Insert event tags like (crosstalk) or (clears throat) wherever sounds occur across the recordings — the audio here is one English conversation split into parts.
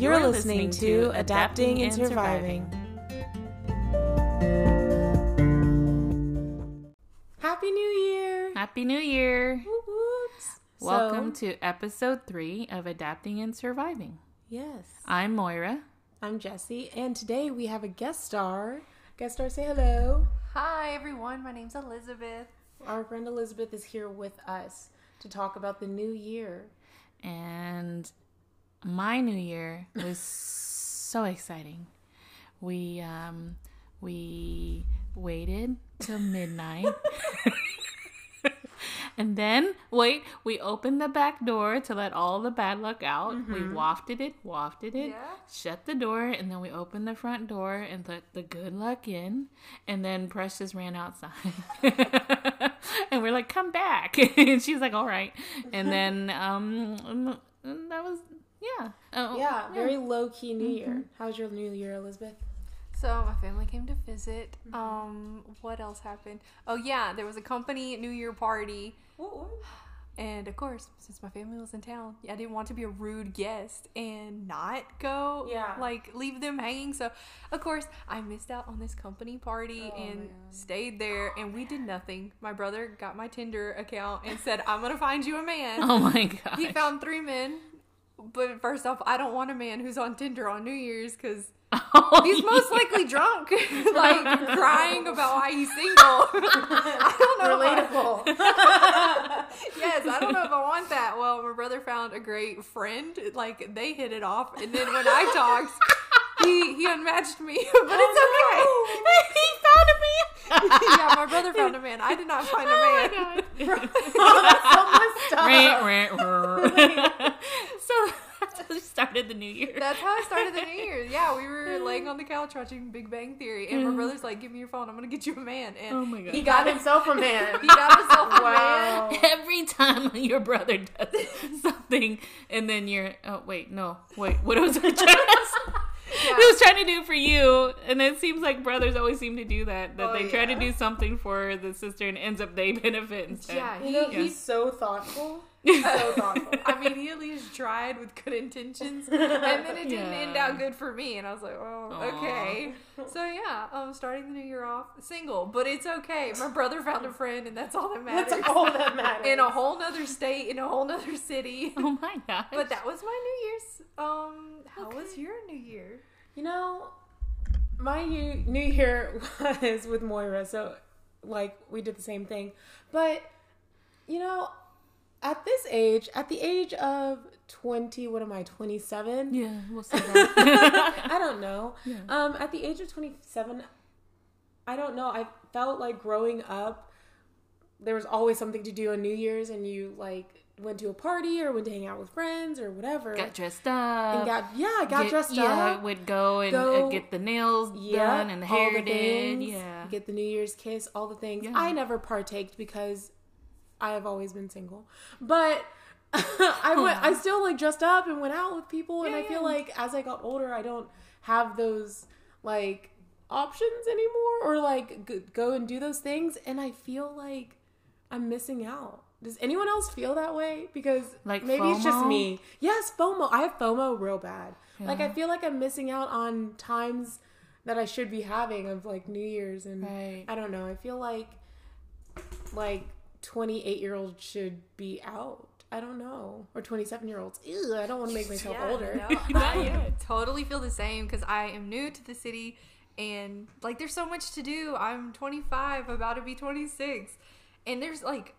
You're listening to Adapting and Surviving. Happy New Year! Happy New Year! Woot woot. Welcome So- to episode three of Adapting and Surviving. Yes. I'm Moira. I'm Jesse, and today we have a guest star. Guest star, say hello. Hi everyone, my name's Elizabeth. Our friend Elizabeth is here with us to talk about the new year. And my new year was so exciting. We um we waited till midnight. (laughs) and then wait, we opened the back door to let all the bad luck out. We wafted it, wafted it, Yeah. shut the door, and then we opened the front door and let the good luck in. And then Precious ran outside. (laughs) and we're like, come back. (laughs) and she's like, all right. And then um that was yeah. Oh, Yeah, very low key New Year. How's your New Year, Elizabeth? So my family came to visit. Um, what else happened? Oh yeah, there was a company New Year party, and of course, since my family was in town, I didn't want to be a rude guest and not go. Yeah. like leave them hanging. So, of course, I missed out on this company party and stayed there, and we did nothing. My brother got my Tinder account and said, "I'm gonna find you a man." (laughs) Oh my god. He found three men. But first off, I don't want a man who's on Tinder on New Year's because (laughs) Oh, he's most likely drunk, (laughs) (laughs) like crying about why he's single. I don't know. Relatable. I- yes, I don't know if I want that. Well, my brother found a great friend. Like they hit it off, and then when I talked, (laughs) he he unmatched me. (laughs) But it's oh, okay. (laughs) he found me. yeah, my brother found a man. I did not find a oh, man. Rant, rant, rant. so that's how we started the new year. That's how I started the New Year. Yeah, we were laying on the couch watching Big Bang Theory, and my brother's like, "Give me your phone. I'm gonna get you a man." And oh my god. he got himself a man. he got himself a man. Every time your brother does something, and then you're, oh wait, no, wait, what was I trying to say? Yeah. He was trying to do for you, and it seems like brothers always seem to do that. That Oh, they try to do something for the sister, and ends up they (laughs) benefit instead. Yeah, You he, know, Yeah. he's so thoughtful. So (laughs) thoughtful. I mean, he at least tried with good intentions, and then it didn't end out good for me. And I was like, "Oh, Aw. okay." So yeah, um, starting the new year off single, but it's okay. My brother found a friend, and that's all that matters. That's all that matters. in a whole nother state, in a whole nother city. (laughs) Oh my god. But that was my New Year's. Um, how was your New Year? You know, my new, new year (laughs) was with Moira, so like we did the same thing. But you know, at this age, at the age of twenty, what am I, twenty seven? yeah, we'll say that. (laughs) I don't know. Yeah. Um, at the age of twenty seven, I don't know. I felt like growing up, there was always something to do on New Year's, and you like went to a party or went to hang out with friends or whatever. got dressed up. and got yeah, I got Get- dressed yeah, up. Yeah, would go and Go- uh, get the nails Yeah, done and the hair the did. things, Yeah. Get the New Year's kiss, all the things. Yeah. I never partaked because I have always been single. But (laughs) I went I still like dressed up and went out with people and Yeah, I feel yeah. like as I got older I don't have those like options anymore or like go and do those things and I feel like I'm missing out. Does anyone else feel that way? Because Like maybe it's just me. Yes, FOMO. I have FOMO real bad. Like I feel like I'm missing out on times that I should be having of like New Year's and Right. I don't know. I feel like like 28 year olds should be out. I don't know. Or 27 year olds. Ew, I don't want to make myself older. no, (laughs) Not I yet. totally feel the same because I am new to the city and like there's so much to do. I'm 25, about to be 26, and there's like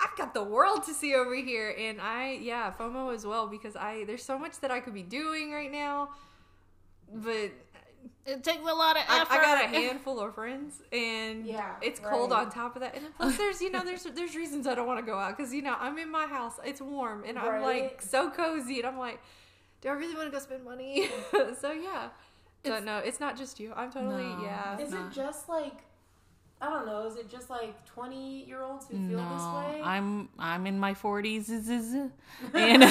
I've got the world to see over here, and I yeah FOMO as well because I there's so much that I could be doing right now, but It takes a lot of effort. I got a handful of friends, and (laughs) Yeah, it's cold right. on top of that. And plus, there's you know, there's there's reasons I don't want to go out because you know I'm in my house, it's warm, and I'm like so cozy, and I'm like, do I really want to go spend money? (laughs) so yeah, so no, it's not just you. I'm totally No. yeah. Is not. it just like I don't know, is it just like 20 year olds who feel this way? I'm I'm in my forties, (laughs) and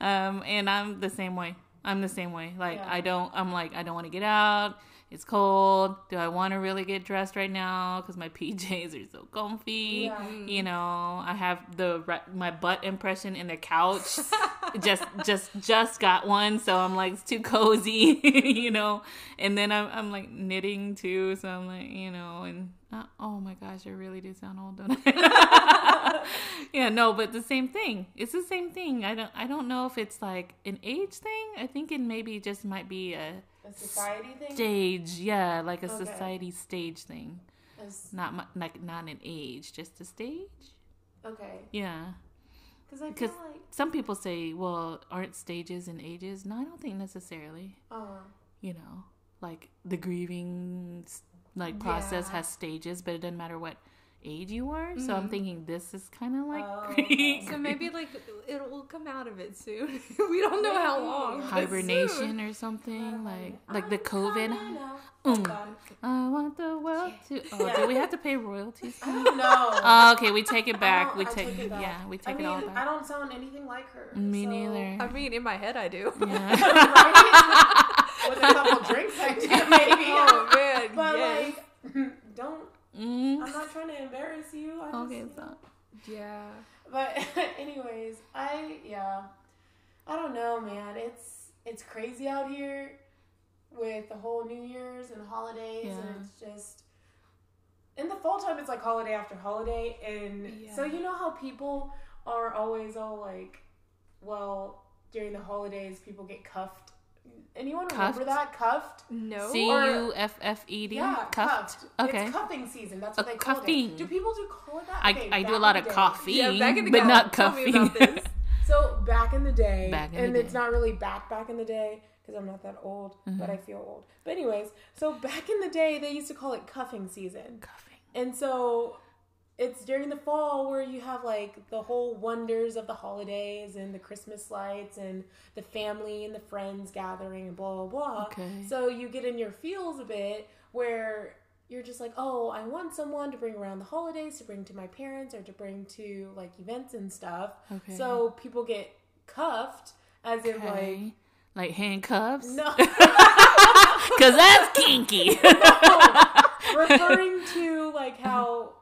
um, and I'm the same way. I'm the same way. Like Yeah. I don't. I'm like I don't want to get out. It's cold. Do I want to really get dressed right now? Because my (laughs) PJs are so comfy. Yeah. You know, I have the my butt impression in the couch. (laughs) just just just got one, so I'm like it's too cozy. (laughs) you know, and then I'm I'm like knitting too, so I'm like you know, and uh, oh my gosh, I really do sound old, don't I? yeah, no, but the same thing. It's the same thing. I don't I don't know if it's like an age thing. I think it maybe just might be a A society thing. stage yeah like a Okay. society stage thing not mu- like not an age just a stage okay. yeah Because I feel like, some people say well aren't stages and ages no i don't think necessarily uh, you know like the grieving like process Yeah. has stages but it doesn't matter what age you are so i'm thinking this is kind of like Oh, (laughs) okay. So maybe like it will come out of it soon. (laughs) we don't know how long. hibernation or something like I'm like the covid. Mm. I want the world to oh do we have to pay royalties know. Oh, okay, we take it back. We I take, it back. yeah, we take I mean, it all back. I don't sound anything like her. Me so- neither. I mean, in my head, I do. Yeah. (laughs) With a couple drinks, I do maybe. oh man, But yes. like, (clears throat) don't. Mm. I'm not trying to embarrass you. I just, Okay, so yeah. But (laughs) anyways, I yeah, I don't know, man. It's it's crazy out here with the whole New Year's and holidays, and it's just in the fall time. It's like holiday after holiday, and so you know how people are always all like, well, during the holidays, people get cuffed. Anyone remember Cuffed? that cuffed? No. C U F F E D. Yeah, Cuffed. cuffed. Okay. It's cuffing season. That's what Uh, they call cuffing. it. Do people do call it that? I, Okay, I do a lot of the coffee, Yeah, back in the but day. not Tell cuffing. (laughs) So back in the day, Back in and the it's not really back back in the day because I'm not that old, but Mm-hmm. I feel old. But anyways, so back in the day, they used to call it cuffing season, cuffing. and so it's during the fall where you have like the whole wonders of the holidays and the Christmas lights and the family and the friends gathering and blah blah blah. Okay. So you get in your feels a bit where you're just like, oh, I want someone to bring around the holidays, to bring to my parents, or to bring to like events and stuff. Okay. So people get cuffed, as in like, Like handcuffs? no, (laughs) (laughs) Because that's kinky. (laughs) referring to like how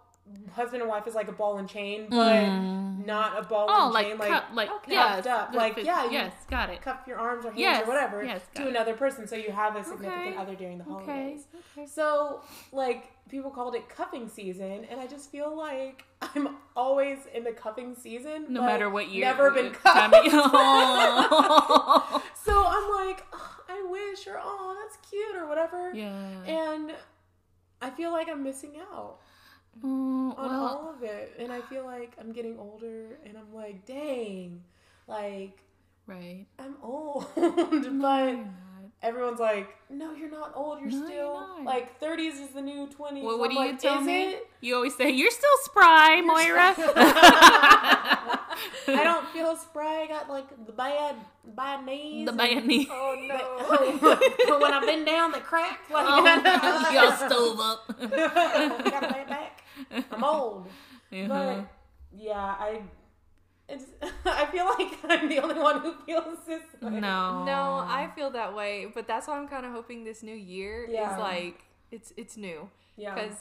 husband and wife is like a ball and chain, but mm. not a ball oh, and like, chain, like, like, like, cuffed yes. up. Like, the- yeah, you yes, got it. cuff your arms or hands Yes, or whatever yes, to it. another person, so you have a significant Okay. other during the holidays. okay. So, like, people called it cuffing season, and I just feel like I'm always in the cuffing season. No matter what year. Never been (laughs) cuffed. Oh. (laughs) so I'm like, "Oh, I wish, or oh, that's cute, or whatever. yeah. And I feel like I'm missing out Mm, on well, all of it. And I feel like I'm getting older, and I'm like, dang, like, right. I'm old. (laughs) But everyone's like, no, you're not old. You're No, you're still like 30s is the new 20s. Well, what I'm do you like, tell me? it? You always say you're still spry, Moira. (laughs) (laughs) I don't feel spry. I got like the bad, bad knees. the bad knee. Oh no! But when I've been down, the crack. Like, Oh, y'all stove up. Got a bad back. (laughs) I'm old. Uh-huh. But yeah, I. It's, (laughs) I feel like (laughs) I'm the only one who feels this way. no, No, I feel that way, but that's why I'm kind of hoping this new year Yeah. is like it's it's new Yeah. because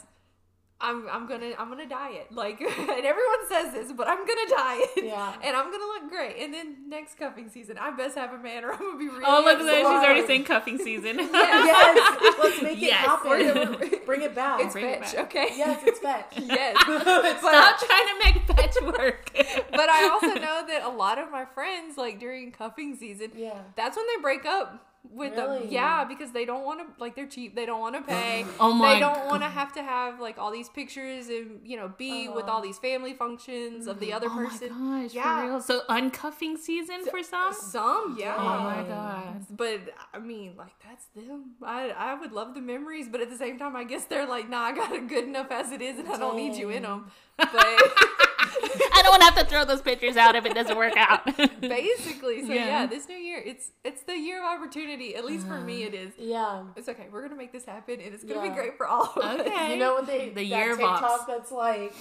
I'm I'm gonna I'm gonna diet like (laughs) and everyone says this, but I'm gonna diet Yeah. (laughs) and I'm gonna look great. And then next cuffing season, I best have a man or I'm gonna be oh, really. Oh, look at that. She's already saying cuffing season. (laughs) yes, let's make it happen. Bring it back. It's Bring it fetch, back. okay? yes, it's fetch. yes. Stop trying to make fetch work. but I also know that a lot of my friends, like during cuffing season, Yeah. that's when they break up with them. Yeah, because they don't want to, like, they're cheap. They don't want to pay. (gasps) Oh my They don't want to have to have like all these pictures and you know be with Uh-huh. all these family functions of the other person. Oh my gosh, Yeah. for real. So uncuffing season for some? Some, yeah. Oh my Dang. god. But I mean, like that's them. I I would love the memories, but at the same time, I guess they're like, nah, I got it good enough as it is, and I don't need you in them. But (laughs) (laughs) I don't want to have to throw those pictures out if it doesn't work out. (laughs) basically, so Yeah. yeah. this new year, it's it's the year of opportunity. At least for me, it is. Yeah. It's okay. We're gonna make this happen, and it's gonna Yeah. be great for all of us. Okay. You know what they The that year TikTok box. that's like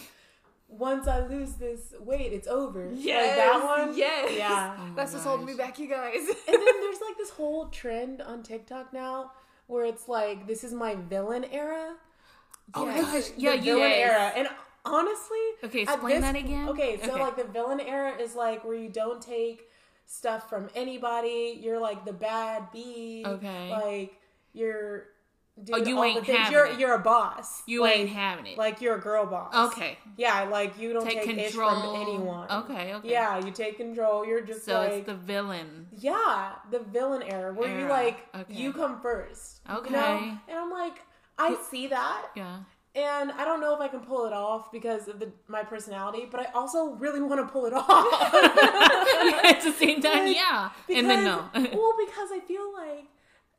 once I lose this weight, it's over. Yes, Like that one. yes. Yeah. Oh my That's what's holding me back, you guys. and then (laughs) there's like this whole trend on TikTok now where it's like this is my villain era. Oh Yes, gosh, the yeah, you villain guys. era. And honestly, Okay, explain this- that again. Okay, so Okay. like the villain era is like where you don't take stuff from anybody. You're like the bad bee. Okay. Like you're. Oh, doing you all ain't the things. having You're it. you're a boss. You like, ain't having it. Like you're a girl boss. okay. Yeah, like you don't Take take, control. from anyone. Okay, okay. Yeah, you take control. You're just So like it's the villain. yeah, the villain era where you like Okay. you come first. You Okay. know? And I'm like, I see that, Yeah. And I don't know if I can pull it off because of the, my personality, but I also really want to pull it (laughs) off. At the same time, Like, yeah. and then no. (laughs) Well, because I feel like,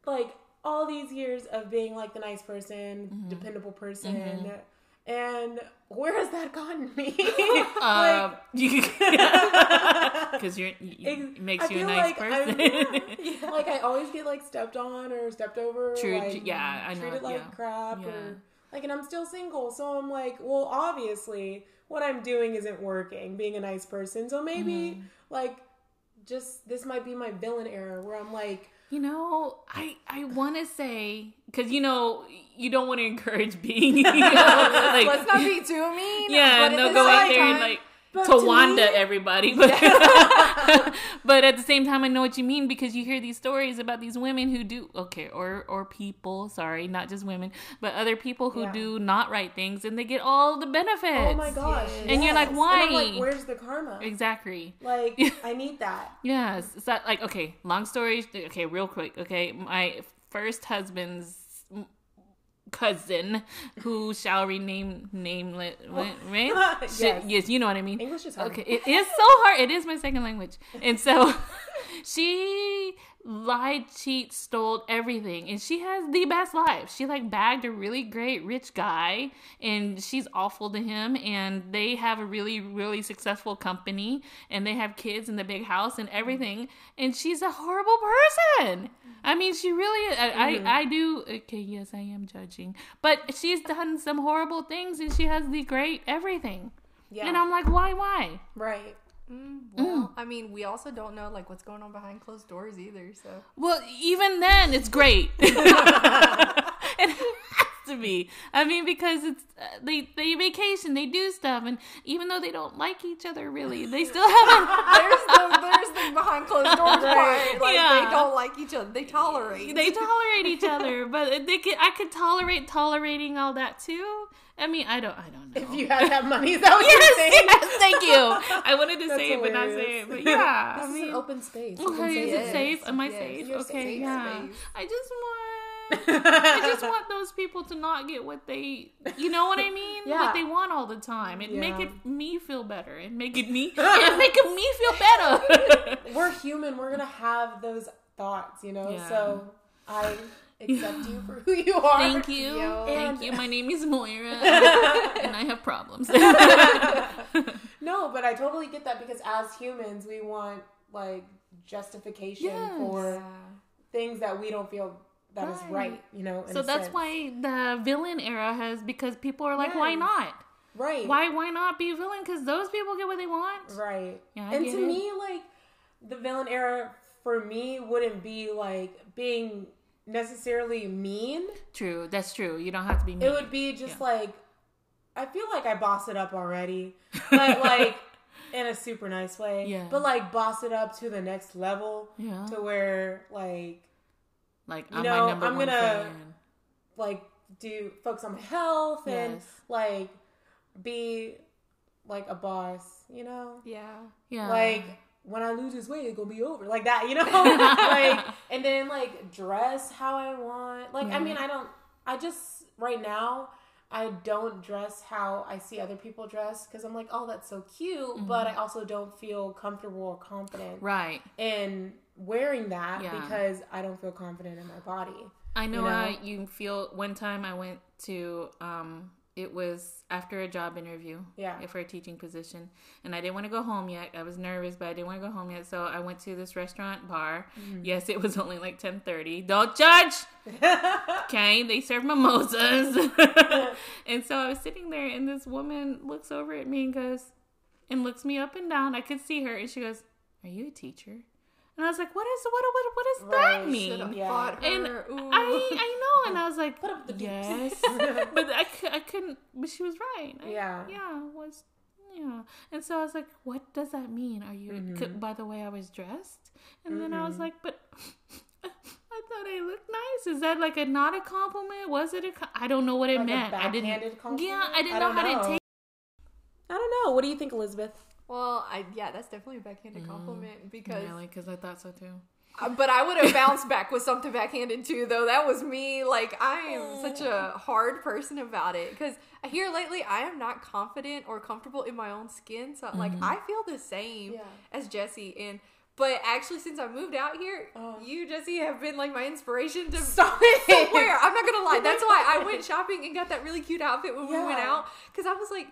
like all these years of being like the nice person, Mm-hmm. dependable person, and where has that gotten me? (laughs) Uh, like, because you're you, it makes you a nice like person. yeah. like I always get like stepped on or stepped over. True, like, yeah, I know, Treated like yeah. crap, Yeah. or like, and I'm still single, so I'm like, well, obviously, what I'm doing isn't working. Being a nice person, so maybe Mm-hmm. like, just this might be my villain era where I'm like, You know, I I want to say because you know you don't want to encourage being. (laughs) You know, like, Let's not be too mean. yeah, but at no, the go out there and like But to to Wanda me- everybody, (laughs) but but at the same time, I know what you mean because you hear these stories about these women who do okay, or or people, sorry, not just women, but other people who Yeah. do not right things and they get all the benefits. oh my gosh, Yes. And you're like, why? Like, where's the karma? Exactly. Like, (laughs) I need that. Yes. That like okay, long story okay, real quick. Okay, my first husband's cousin who shall rename nameless (laughs) right? Yes. Yes, you know what I mean. English is hard. Okay, it is so hard. It is my second language. And so (laughs) she lied, cheat, stole everything. And she has the best life. She like bagged a really great rich guy and she's awful to him and they have a really really successful company and they have kids in the big house and everything and she's a horrible person. I mean, she really I I, mm-hmm. I do okay, yes, I am judging. But she's done some horrible things and she has the great everything. Yeah, And I'm like, why, why? right. Mm, well, I mean, we also don't know like what's going on behind closed doors either. So Well, even then, it's great. (laughs) (laughs) it has to be. I mean, because it's uh, they they vacation, they do stuff, and even though they don't like each other, really, they still have a. (laughs) there's the there's the behind closed doors part. Like Yeah. they don't like each other. They tolerate. They tolerate each other, but they could. I could tolerate tolerating all that too. I mean, I don't. I don't know. If you had that money, is that what yes, you're saying? yes, thank you. I wanted to (laughs) That's say it, but not say it. But yeah, This I is mean, an open space. Okay, (laughs) is it safe? Am I yes, safe? you're Okay, safe yeah. space. I just want. I just (laughs) want those people to not get what they, you know what I mean? (laughs) Yeah. What they want all the time. It make it me feel better. and make it me. (laughs) Make it me feel better. We're human. We're gonna have those thoughts, you know. Yeah. So I accept you for who you are. Thank you. Yo. Thank And- you. My name is Moira, and I have problems. No, but I totally get that because as humans, we want like justification Yes. for things that we don't feel that is Right. right. You know. so that's sense. why the villain era has because people are like, why not? Right. Why why not be a villain? Because those people get what they want. Right. Yeah, I and to it. me, like the villain era for me wouldn't be like being necessarily mean. True. That's true. You don't have to be mean. It would be just Yeah. like I feel like I boss it up already, (laughs) but like in a super nice way. Yeah. But like boss it up to the next level Yeah. to where like Like You I'm know, my number I'm one gonna- fan. like do focus on my health and like be like a boss, you know? yeah. Yeah. Like when I lose this weight, it's gonna be over. Like that, you know? (laughs) like and then like dress how I want. Like I mean I don't I just right now I don't dress how I see other people dress because I'm like, oh, that's so cute, but mm-hmm. I also don't feel comfortable or confident right. in wearing that Yeah. because I don't feel confident in my body. I know, you know? how you feel. One time I went to, um, it was after a job interview Yeah. for a teaching position, and I didn't want to go home yet. I was nervous, but I didn't want to go home yet, so I went to this restaurant bar. Mm-hmm. Yes, it was (laughs) only like ten thirty. Don't judge. (laughs) Okay, they serve mimosas, (laughs) and so I was sitting there, and this woman looks over at me and goes, and looks me up and down. I could see her, and she goes, "Are you a teacher?" And I was like, what is what what, what does Right, that mean? Should Yeah. And I I know, and I was like, Put up the dukes. yes, (laughs) but I, I couldn't. But she was right. I- Yeah. yeah, was yeah. And so I was like, what does that mean? Are you Mm-hmm. c- by the way I was dressed? And then I was like, but. (laughs) I thought I looked nice. Is that like a not a compliment? Was it a? Co- I don't know what it Like meant. I didn't. compliment? Yeah, I didn't I know how know. to take. I don't know. What do you think, Elizabeth? Well, I yeah, that's definitely a backhanded compliment because. Really, because I thought so too. Uh, But I would have bounced back with something backhanded too, though. That was me. Like I am such a hard person about it because here lately I am not confident or comfortable in my own skin. So like I feel the same Yeah. as Jesse and. But actually, since I moved out here, Oh. you Jesse have been like my inspiration to Stop (laughs) it. Where I'm not gonna lie, that's why I went (laughs) shopping and got that really cute outfit when we went out because I was like,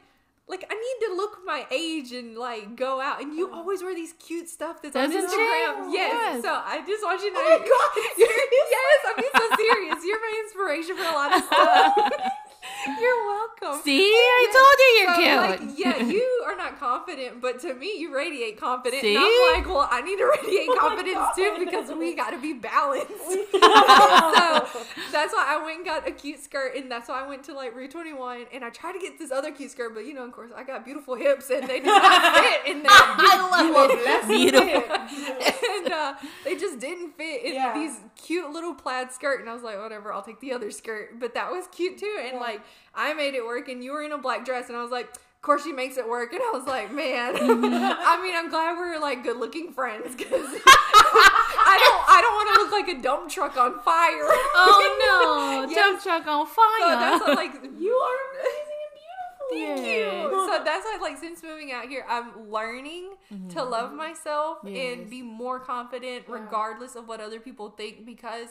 like I need to look my age and like go out. And you oh. always wear these cute stuff that's on Doesn't she? Instagram. Yes. Yes. So I just want you to oh know. Oh my God, yes, I'm being so (laughs) serious. You're my inspiration for a lot of stuff. (laughs) (laughs) You're welcome. See, oh, I told you you're So, cute. like, yeah, you are not confident, but to me, you radiate confidence. See? And I'm like, well, I need to radiate (laughs) Oh confidence too because we got (laughs) (laughs) to be balanced. so that's why I went and got a cute skirt, and that's why I went to like Rue 21, and I tried to get this other cute skirt, but you know, of course, I got beautiful hips, and they did not fit in there. I love it. Beautiful. and uh, they just didn't fit in Yeah. these cute little plaid skirt, and I was like, whatever, I'll take the other skirt. But that was cute too, and Yeah. like I made it work, and you were in a black dress, and I was like. Of course, she makes it work, and I was like, "Man, Mm-hmm. (laughs) I mean, I'm glad we're like good-looking friends because (laughs) I don't, I don't want to look like a dump truck on fire." Oh (laughs) no, Yes. dump truck on So fire. that's what, like You are amazing and beautiful. Thank Yes. you. So that's why, like, since moving out here, I'm learning to love myself Mm-hmm. Yes. and be more confident, Yeah. regardless of what other people think, because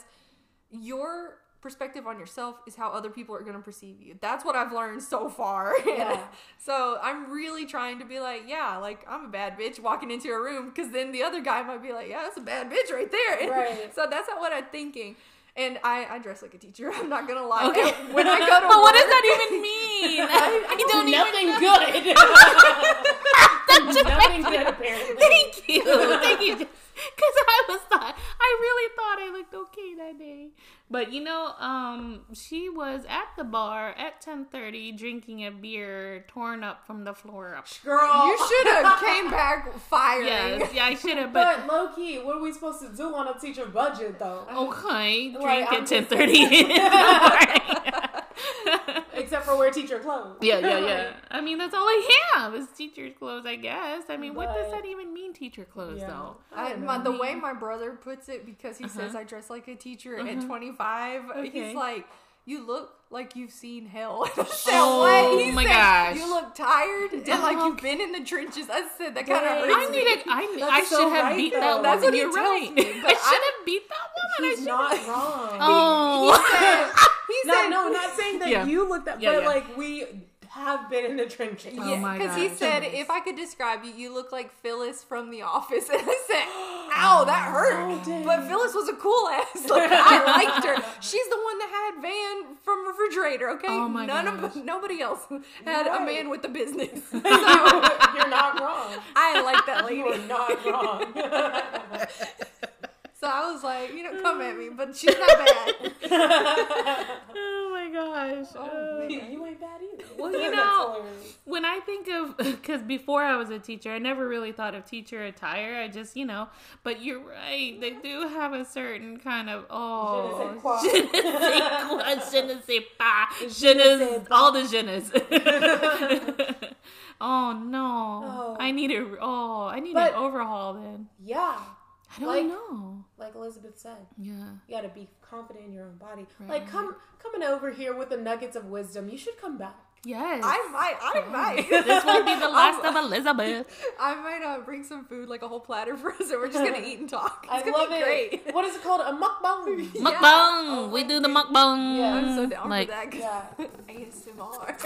your perspective on yourself is how other people are going to perceive you. That's what I've learned so far. (laughs) Yeah. so I'm really trying to be like, yeah, like I'm a bad bitch walking into a room, because then the other guy might be like, yeah, that's a bad bitch right there. (laughs) Right. so that's not what I'm thinking. And I, I dress like a teacher. (laughs) I'm not gonna lie. Okay. And When I go to but what does that even mean? I, I don't Nothing even good. Nothing (laughs) makes good, apparently. Thank you, (laughs) thank you. Because I was thought I really thought I looked okay that day. But you know, um, she was at the bar at ten thirty drinking a beer torn up from the floor up. Girl. You should have came back firing. Yes, yeah, I should have. But But low key, what are we supposed to do on a teacher budget though? okay, drink Like, I'm at ten just- thirty. (laughs) (laughs) Except for wear teacher clothes. Yeah, yeah, yeah. (laughs) I mean, that's all I have is teacher's clothes, I guess. I mean, what does that even mean, teacher clothes, Yeah. though? I, don't my, the way my brother puts it, because he uh-huh. says I dress like a teacher at uh-huh. 25, Okay. he's like, "You look like you've seen hell." (laughs) I Oh, "What?" He my said, gosh. You look tired and uh-huh. like you've been in the trenches. I said that kind of Dang. I me. needed. I, That's I so should have right, beat though. that woman. That's what You're right. me, I should have beat that woman. He's I not should. wrong. Oh. He No, said, no, not saying that Yeah. you look that, Yeah, but yeah. like we have been in the trenches. Oh Yeah, my because he gosh. said if I could describe you, you look like Phyllis from The Office, (laughs) and I said, "Ow, that (gasps) hurt." Oh, but Phyllis was a cool ass. Like, I liked her. She's the one that had Vance from Refrigerator. Okay, Oh my none gosh. of (laughs) nobody else had a man with the business. (laughs) so You're not wrong. I like that lady. You are not wrong. So I was like, you know, come at me, (laughs) but she's not bad. (laughs) Oh my gosh. Uh, (laughs) you ain't bad either. Well, you know- when I think of, because before I was a teacher, I never really thought of teacher attire. I just, you know, but you're right. They do have a certain kind of, oh, Je ne sais quoi. je ne sais quoi, je ne sais pas, je Je ne ne, all the je ne. oh no, Oh. I need a, oh, I need But- an overhaul then. Yeah, I don't like- know. like Elizabeth said, Yeah. you got to be confident in your own body. Right. Like come coming over here with the nuggets of wisdom. You should come back. Yes. I might, I might. this won't be the (laughs) last of Elizabeth. (laughs) I might uh, bring some food, like a whole platter for us, and we're just gonna eat and talk. (laughs) It's I gonna love be it. great. What is it called? A mukbang. Yeah. Mukbang. Oh we do the mukbang. Yeah, I'm so down like, for that. Yeah. ASMR.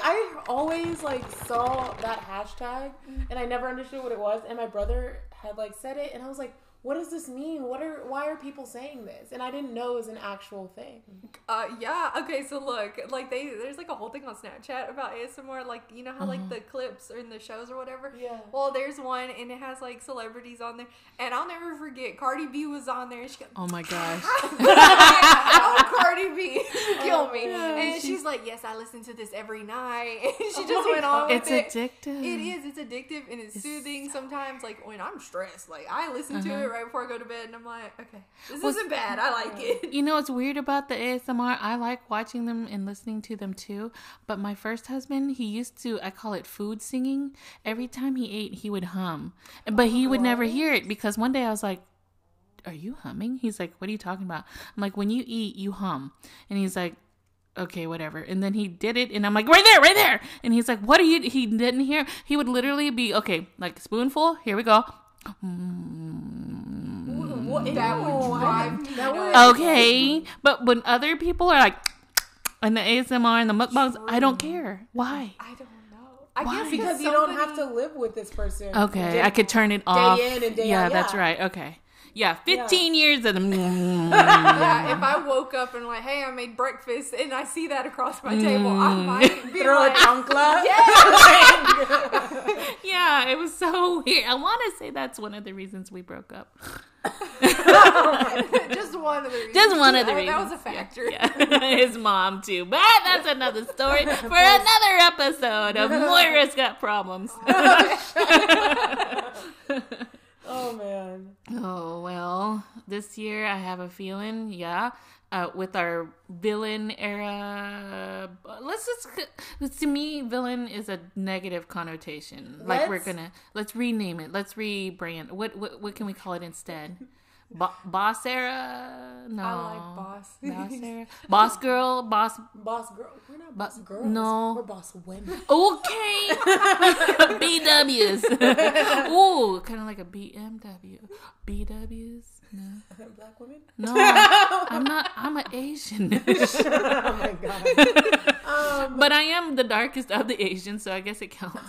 I always like saw that hashtag mm-hmm. and I never understood what it was. And my brother had like said it, and I was like, what does this mean? What are why are people saying this? And I didn't know it was an actual thing. Uh, yeah. Okay. So look, like they, there's like a whole thing on Snapchat about ASMR. Like you know how like the clips or in the shows or whatever. Yeah. Well, there's one and it has like celebrities on there, and I'll never forget. Cardi B was on there. And she goes, (laughs) Oh my gosh. oh, Cardi B, (laughs) kill me. yeah, and she's like, yes, I listen to this every night. And (laughs) she Oh just my went on with It's it. addictive. It is. It's addictive and it's, soothing. Sometimes, like when I'm stressed, like I listen to it right before I go to bed, and I'm like, okay, this. Well, isn't bad. I like it. You know what's weird about the ASMR? I like watching them and listening to them too. But my first husband, he used to, I call it food singing. Every time he ate, he would hum. But he would never hear it because one day I was like, Are you humming? He's like, What are you talking about? I'm like, When you eat, you hum. And he's like, Okay, whatever. And then he did it, and I'm like, Right there, right there. And he's like, What are you? He didn't hear. He would literally be, Okay, like spoonful, here we go. What, That would Ew, drive I- me that would- Okay, but when other people are like, and the ASMR and the mukbangs, I don't care. Why? I don't know. I Why? guess because you don't have to live with this person. Okay, Day- I could turn it off. in and day yeah, out, that's right. Okay, yeah, fifteen years of them. (laughs) Yeah, if I woke up and like, hey, I made breakfast, and I see that across my table, I Mm. might be (laughs) Throw like, a chancla. (laughs) yeah, it was so weird. I want to say that's one of the reasons we broke up. just one of the reasons. Just one of the That- reasons. That was a factor. Yeah, yeah. his mom too. But that's another story for another episode of Moira's Got Problems. Oh man. Oh well, this year I have a feeling, yeah, uh, with our villain era. Let's just to me, villain is a negative connotation. Like we're gonna let's rename it. Let's rebrand. What what what can we call it instead? Bo- boss era? No, I like boss. Boss era. (laughs) Boss girl. Boss. Boss girl. We're not boss But- girls. no. We're boss women. Okay. (laughs) BWs. (laughs) Ooh, kind of like a BMW. BWs. No. Black women. No, I'm not. I'm an Asian, oh my god. Um, but I am the darkest of the Asians, so I guess it counts.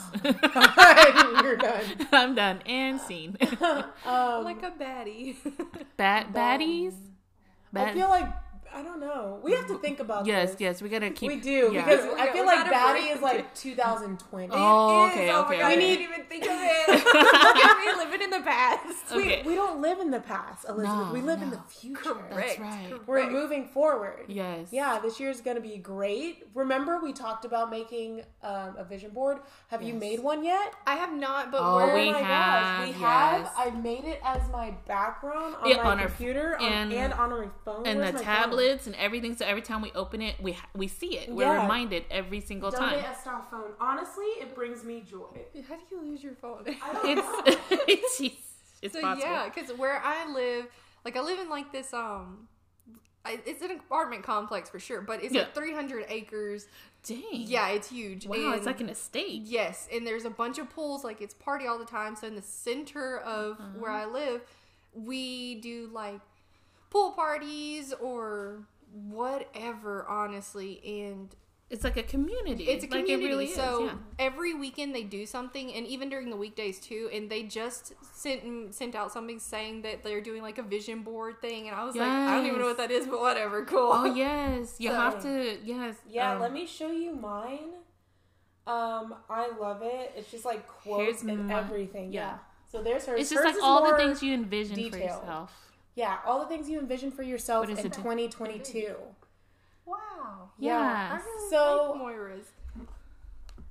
you're done. I'm done and seen. Um, like a baddie. Bad baddies. I feel like I don't know. We have to think about Yes, this. yes, we gotta keep. We do yeah. because Yeah, I feel like that a baddie is like 2020. Oh, It is. okay, Oh okay, God, I okay. didn't even think of it. (laughs) Look at me living in the past. Okay. We, we don't live in the past, Elizabeth. No, we live in the future. Correct. That's right. We're correct. moving forward. Yes. Yeah, this year is going to be great. Remember, we talked about making um, a vision board. Have you made one yet? I have not, but Oh, we're we my have, we have. yes. I made it as my background on Yeah, my on our- computer on- and- and, on my phone. And Where's the my tablets and everything. So every time we open it, we we see it. We're Yeah. reminded every single Phone? time. Donde está phone? Honestly, it brings me joy. How do you lose your phone? (laughs) It's (laughs) it's it's, it's so possible. yeah, because where I live, like I live in like this um, I, it's an apartment complex for sure, but it's Yeah. like 300 acres. Dang. Yeah, it's huge. Wow, and it's like an estate. Yes, and there's a bunch of pools. Like it's party all the time. So in the center of Uh-huh. where I live, we do like pool parties or whatever. Honestly, and It's like a community. it's a Like, community. it really is, so yeah. every weekend they do something, and even during the weekdays too. And they just sent sent out something saying that they're doing like a vision board thing, and I was like, I don't even know what that is, but whatever, cool. Oh yes, you So- have to. Yes. Yeah, um, let me show you mine. Um, I love it. It's just like quotes and my- everything. Yeah. yeah. So there's hers. It's just like is all the things you envision for yourself. Yeah, all the things you envision for yourself in 2022. wow. Yeah. I really So- like Moira's.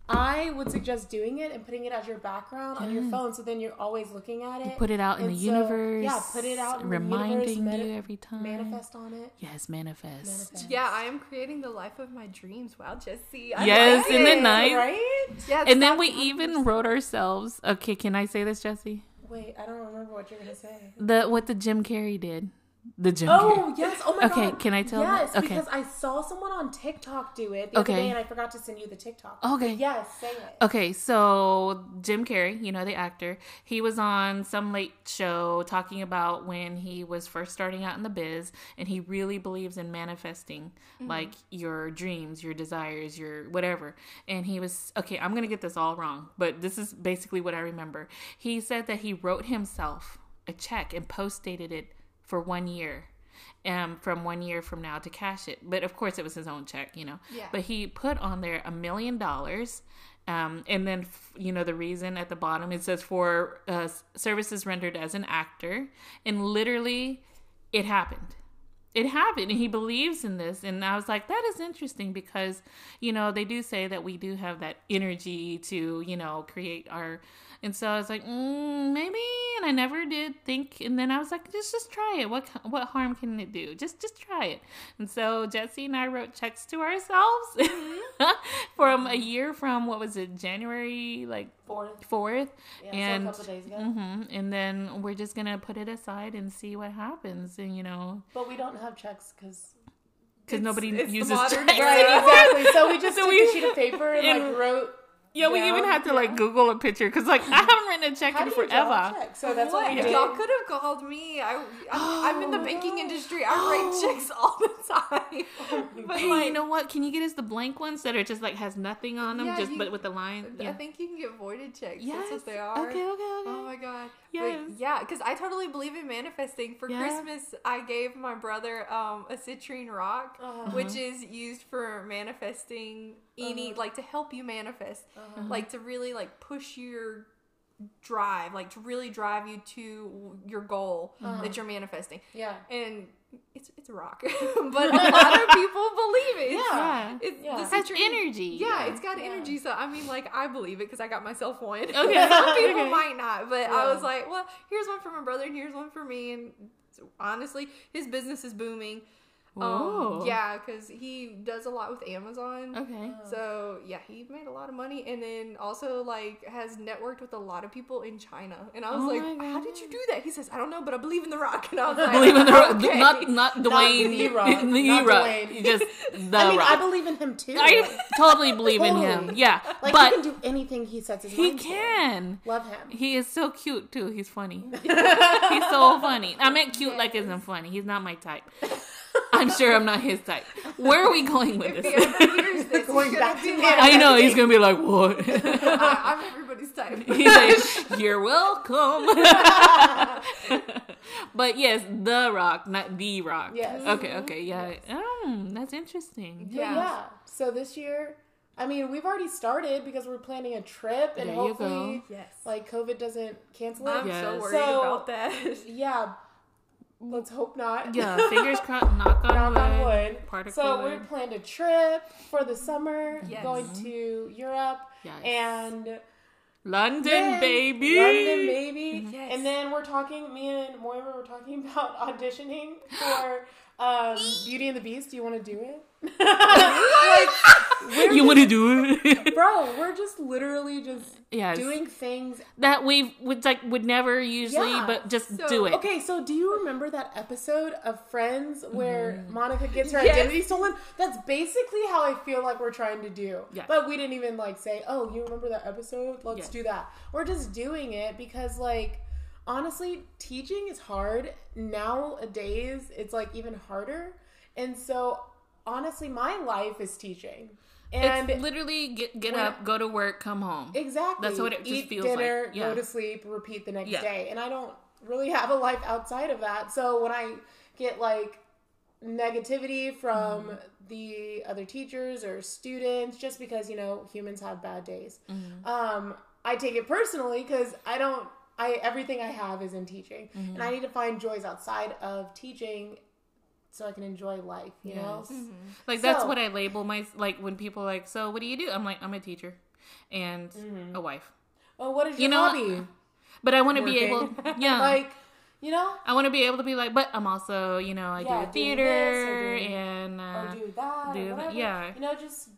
I would suggest doing it and putting it as your background on your phone, so then you're always looking at it. You Put it out in And the so, universe. yeah, put it out in the reminding universe, you every time. Manifest on it. Yes, manifest. Manifest. Yeah, I am creating the life of my dreams. Wow, Jesse. I Yes, like isn't it it. nice? Right? Yeah, And then stop we talking. even wrote ourselves. Okay, can I say this, Jesse? Wait, I don't remember what you're gonna say. The what the Jim Carrey did. The Jim Oh yes! Oh my Okay, god! can I tell Yes. Okay. because I saw someone on TikTok do it the Okay. other day, and I forgot to send you the TikTok. Okay. Yes, say it. Okay, so Jim Carrey, you know the actor, he was on some late show talking about when he was first starting out in the biz and he really believes in manifesting mm-hmm. like your dreams, your desires, your whatever. And he was okay, I'm going to get this all wrong, but this is basically what I remember. He said that he wrote himself a check and post dated it for one year. Um, from one year from now to cash it, but of course it was his own check, you know. Yeah. But he put on there a million dollars, um, and then f- you know the reason at the bottom it says for uh, services rendered as an actor, and literally, it happened it happened and he believes in this and i was like that is interesting because you know they do say that we do have that energy to you know create our and so i was like mm, maybe and i never did think and then i was like just just try it. What what harm can it do? Just just try it. And so jesse and i wrote checks to ourselves (laughs) from a year from what was it january like Fourth. fourth? Yeah, and so a couple days ago. hmm and then we're just gonna put it aside and see what happens and you know. But we don't have checks because. because nobody it's uses modern checks. (laughs) Right, exactly. So we just (laughs) So took we- a sheet of paper and, and- like wrote. Yeah, we even had to like Google a picture because like I haven't written a check How in do you draw a forever. check? So that's what, what? we did. Y'all could have called me. I, I'm, I'm in the Oh, (gasps) banking industry. I write (gasps) checks all the time. but Hey, like, you know what? Can you get us the blank ones that are just like has nothing on them, Yeah, just you- but with the line? I think you can get voided checks. Yes. That's what they are. Okay, okay, okay. Oh my god. Yes. But yeah, because I totally believe in manifesting. For Yeah. Christmas, I gave my brother um, a citrine rock, Uh-huh. which is used for manifesting any Uh-huh. like to help you manifest, Uh-huh. like to really like push your drive, like to really drive you to your goal Uh-huh. that you're manifesting. Yeah. And it's it's a rock, (laughs) but a lot of people believe it. It's- yeah. It's, Yeah. the It has citrine- energy. yeah, it's got Yeah. energy. So I mean, like I believe it because I got myself one. (laughs) Okay. Some people Okay. might not, but I was like, well, here's one for my brother and here's one for me. And honestly, his business is booming. Whoa. Um, yeah, because he does a lot with Amazon. Okay. So yeah, he made a lot of money, and then also like has networked with a lot of people in China. And I was Oh like, "How did you do that?" He says, "I don't know, but I believe in the Rock." (laughs) And I was like, Believe in the rock, okay. not not Dwayne, The (laughs) Rock, the not rock, Dwayne. just (laughs) the I mean, rock. I believe in him too. I totally believe in him. Yeah, like but he can do anything he sets his he mind to. can. Love him. He is so cute too. He's funny. He's so funny. I meant cute like isn't funny. He's not my type. I'm sure I'm not his type. Where are we going with If this? he ever hears this, Going back gonna to like, I know he's (laughs) gonna be like, what? (laughs) I, I'm everybody's type. (laughs) He's like, you're welcome. but yes, the rock, not the rock. Yes. Okay. Okay. Yeah. Um, that's interesting. Yeah. Yeah. So this year, I mean, we've already started because we're planning a trip, and There hopefully, Yes. like COVID doesn't cancel it. I'm Yes. so worried So- about that. yeah. Let's hope not. Yeah. (laughs) Fingers crossed. Knock on Knock wood. on wood. Particle So we planned a trip for the summer, Yes. going to Europe Yes. and London, then baby. London, baby. Yes. And then we're talking. Me and Moira were talking (laughs) about auditioning for um, Beauty and the Beast. Do you want to do it? (laughs) like, You want to do it? bro, we're just literally just yes. doing things. that we would like would never usually, Yeah. but just So- do it. Okay, so do you remember that episode of Friends where Monica gets her Yes. identity stolen? That's basically how I feel like we're trying to do. Yeah. But we didn't even like say, "Oh, you remember that episode? Let's Yes. do that." We're just doing it because like honestly, teaching is hard. Nowadays, it's like even harder. And so honestly, my life is teaching. And it's literally get get when- up, go to work, come home. Exactly. That's what it just Eat feels dinner, like. Yeah. go to sleep, repeat the next Yeah. day. And I don't really have a life outside of that. So when I get like negativity from Mm-hmm. the other teachers or students, just because you know humans have bad days, Mm-hmm. um, I take it personally because I don't. I everything I have is in teaching, Mm-hmm. and I need to find joys outside of teaching. So I can enjoy life, you know. Yes. Like that's what I label my like when people are like, so what do you do? I'm like, I'm a teacher and Mm-hmm. a wife. Oh, what is your You know, hobby? But I want to be Working. able, (laughs) yeah. like, you know, I want to be able to be like, but I'm also, you know, I Yeah, do doing this or theater doing- and uh, or do that, do or that, yeah. You know, just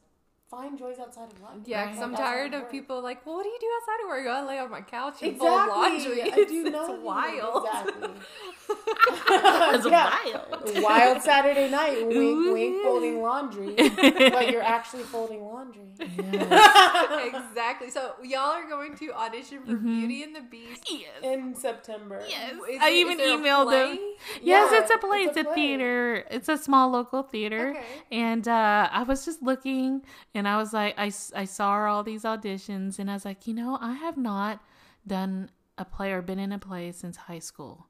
find joys outside of life. Yeah, because I'm tired of works. people like, well, what do you do outside of work? I lay on my couch and Exactly. fold laundry. I It's, (laughs) do it's know. wild. Exactly. (laughs) it's Yeah. wild. Wild Saturday night, (laughs) wink, Ooh. wink, folding laundry, but you're actually folding laundry. exactly. So y'all are going to audition for Beauty and the Beast. Yes. In September. Yes. Is I it- even is there a emailed them. Yes, Yeah, it's a play. It's it's a, a play. theater. It's a small local theater. Okay. And uh, I was just looking and I was like, I, I saw all these auditions and I was like, you know, I have not done a play or been in a play since high school.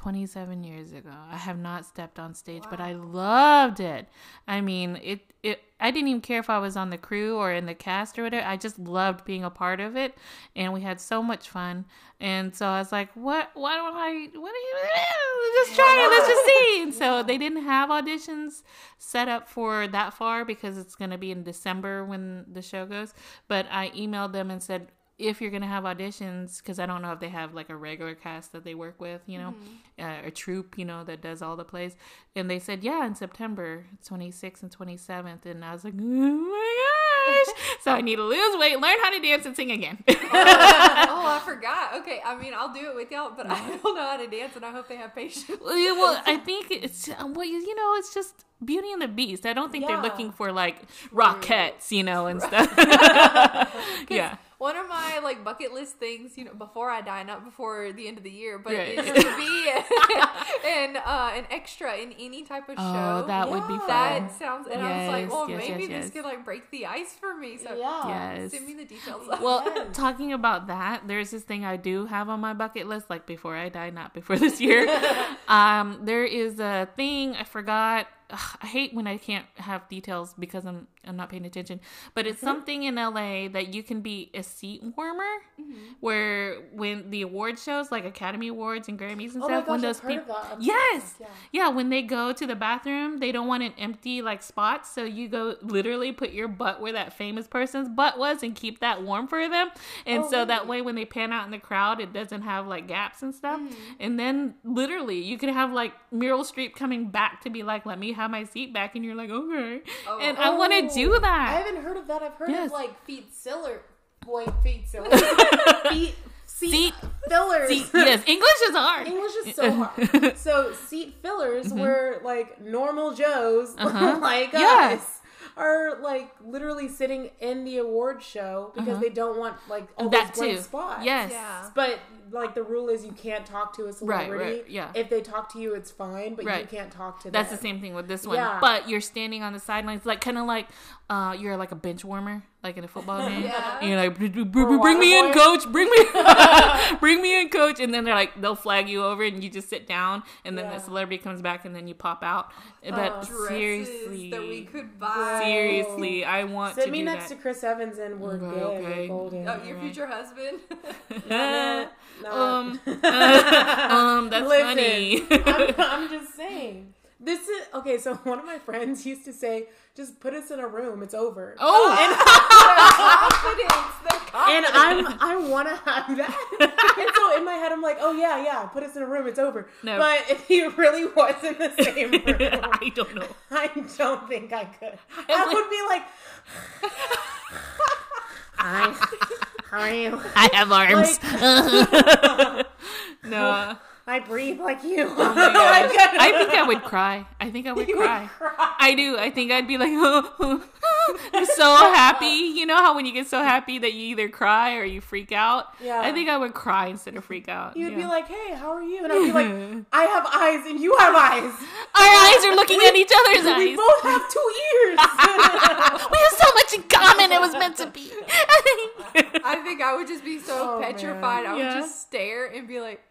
27 years ago. I have not stepped on stage, but I loved it. I mean, it it I didn't even care if I was on the crew or in the cast or whatever. I just loved being a part of it and we had so much fun. And so I was like, "What why don't I what are you (laughs) just try it. Let's just see." And so they didn't have auditions set up for that far because it's going to be in December when the show goes. But I emailed them and said, if you're gonna have auditions, because I don't know if they have like a regular cast that they work with, you know, uh, a troupe, you know, that does all the plays, and they said, yeah, in September 26th and 27th, and I was like, oh my gosh, (laughs) so I need to lose weight, learn how to dance, and sing again. oh, (laughs) I forgot. Okay, I mean, I'll do it with y'all, but I don't know how to dance, and I hope they have patience. well, yeah, well, I think it's uh, well, you you know, it's just Beauty and the Beast. I don't think they're looking for like Rockettes, you know, and stuff. (laughs) yeah. One of my like bucket list things, you know, before I die, not before the end of the year, but Right. is to be (laughs) an uh, an extra in any type of Oh, show. that would be fun. That sounds, and I was like, well, yes, maybe yes, this yes. could like break the ice for me. So Yeah. Yes. send me the details. Well, Yes. talking about that, there's this thing I do have on my bucket list, like before I die, not before this year. (laughs) um, there is a thing I forgot. Ugh, I hate when I can't have details because I'm I'm not paying attention. But it's something in LA that you can be a seat warmer, where when the award shows, like Academy Awards and Grammys and Oh stuff, when those people, of that. I'm yes, surprised, yeah, when they go to the bathroom, they don't want an empty like spot, so you go literally put your butt where that famous person's butt was and keep that warm for them. And Oh, so that way when they pan out in the crowd, it doesn't have like gaps and stuff. Mm. And then literally you could have like Meryl Streep coming back to be like, "Let me have my seat back," and you're like, "Okay." Oh. and I want to do that. I haven't heard of that. I've heard Yes. of like feet filler. Boy, feet (laughs) filler. feet seat, Seat- fillers. See, yes, English is hard. English is so hard. (laughs) So seat fillers were like normal Joes Mm-hmm. (laughs) Uh-huh. like Yeah. Us are like literally sitting in the award show because they don't want like all Uh-huh. that those blank too. spots. Yes. Yeah. But like the rule is you can't talk to a celebrity. right, yeah. If they talk to you, it's fine, but you can't talk to them. That's the same thing with this one. Yeah. But you're standing on the sidelines, like kind of like uh, you're like a bench warmer, like in a football (laughs) game. Yeah. And you're like, "Br- br- Or br- a bring me in, coach. Bring me, (laughs) (laughs) bring me in, coach. And then they're like, they'll flag you over, and you just sit down, and then Yeah. the celebrity comes back, and then you pop out. But Oh. Seriously, that we could buy. seriously, I want Sit to me do next that. to Chris Evans and we're Okay, good. okay. Golden. Oh, your future husband. No, um, no. um, that's Listen, funny. I'm, I'm just saying. This is okay. So one of my friends used to say, "Just put us in a room. It's over." oh, (laughs) confidence. The And. I'm I want to have that. (laughs) And so in my head, I'm like, "Oh yeah, yeah. Put us in a room. It's over." No. But if he really was in the same (laughs) room, I don't know. I don't think I could. I would be like, "Hi, how are you? I have arms. Like, no. I breathe like you." Oh my (laughs) gosh. I think I would cry. I think I would You would cry. cry. I do. I think I'd be like, (laughs) I'm so happy. You know how when you get so happy that you either cry or you freak out? Yeah. I think I would cry instead of freak out. You'd be like, "Hey, how are you?" And I'd be like, (laughs) "I have eyes and you have eyes. Our eyes are looking at each other's We eyes. both have two ears." we have so much in common. It was meant to be. I think I would just be so Oh, man. petrified. I would Yeah. just stare and be like,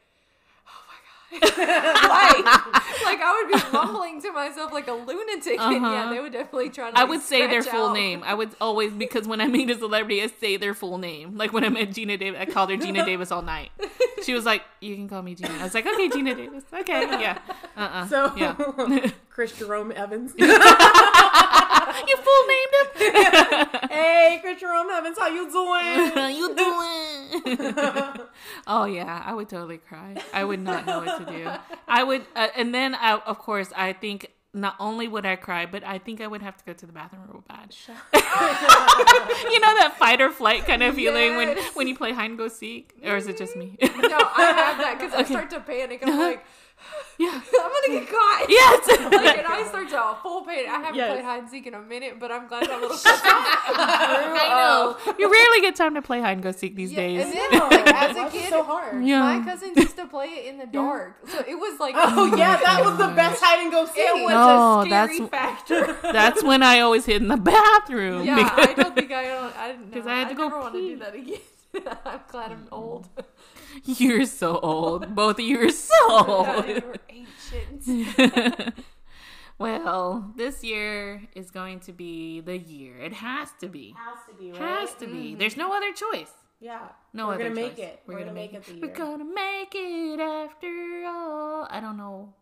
"Oh (laughs) like, (laughs) like I would be mumbling to myself like a lunatic. And (laughs) yeah, Uh-huh. they would definitely try to. I would say their full out. name. I would always because when I meet a celebrity, I say their full name. Like when I met Geena Davis, I called her Geena Davis all night. She was like, "You can call me Geena." I was like, "Okay, Geena Davis." Okay, yeah. Uh uh so, yeah. Chris Jerome Evans. you full named him. hey, Chris Jerome Evans, how you doing? How you doing? Oh yeah, I would totally cry. I would not know what to do. I would, uh, and then I, of course, I think not only would I cry, but I think I would have to go to the bathroom real bad. (laughs) you know that fight or flight kind of feeling when Yes. when you play hide and go seek, or is it just me? No, I have that because I (laughs) start to panic. I'm like, yeah. (laughs) I'm gonna get caught. (laughs) Yes. (laughs) Like, and I start to full panic. I haven't Yes. played hide and seek in a minute, but I'm glad that little stuff I know. You rarely get time to play hide and go seek these Yeah, days. and then like, as a Why is it kid, so hard? Yeah. my cousins used to play it in the dark, so it was like Oh yeah, that was the best hide and go seek. It was No, a scary that's- factor. That's when I always hid in the bathroom. yeah, because- I don't think I don't. I didn't know. 'Cause I had to go never want to do that again. I'm glad I'm old. (laughs) You're so old. Both of you are so (laughs) old. We're ancient. (laughs) well, this year is going to be the year. It has to be. Has to be right. Has to be. Mm-hmm. There's no other choice. Yeah. No We're other gonna make choice. it. We're, gonna, make it year. We're gonna make it after all. I don't know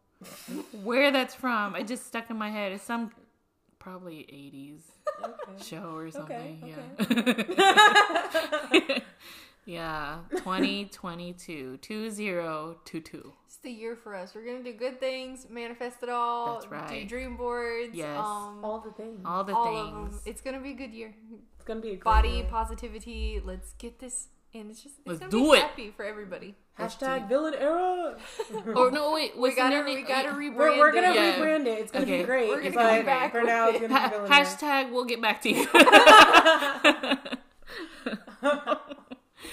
where that's from. It just stuck in my head. It's some probably 80s Okay. show or something. okay. Yeah. Yeah. 2022. 2022. (laughs) It's the year for us. We're gonna do good things, manifest it all. That's right. Do dream boards. Yes. Um, all, All the things. All the of them. things. It's gonna be a good year. it's gonna be a great Body year. positivity. Let's get this, and it's just it's Let's gonna do be it. happy for everybody. Hashtag villain era. (laughs) Oh no! Wait. We gotta new we name? gotta Yeah. rebrand We're, we're gonna. Yeah. rebrand it. It's gonna Okay. be great. We're gonna but come back for now, it's gonna be villain era. hashtag we'll get back to you. (laughs)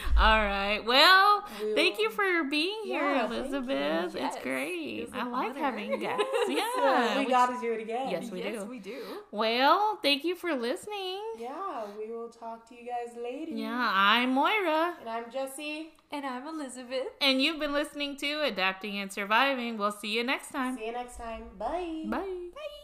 (laughs) All right. Well, We thank you for being here, Yeah. Elizabeth. Yes, It's great. it I like honor. having (laughs) guests. So Yeah. we which- got to do it again. Yes, we do. yes, do. we do. well, thank you for listening. Yeah, we will talk to you guys later. Yeah, I'm Moira. And I'm Jesse. And I'm Elizabeth. And you've been listening to Adapting and Surviving. We'll see you next time. See you next time. Bye. Bye. Bye.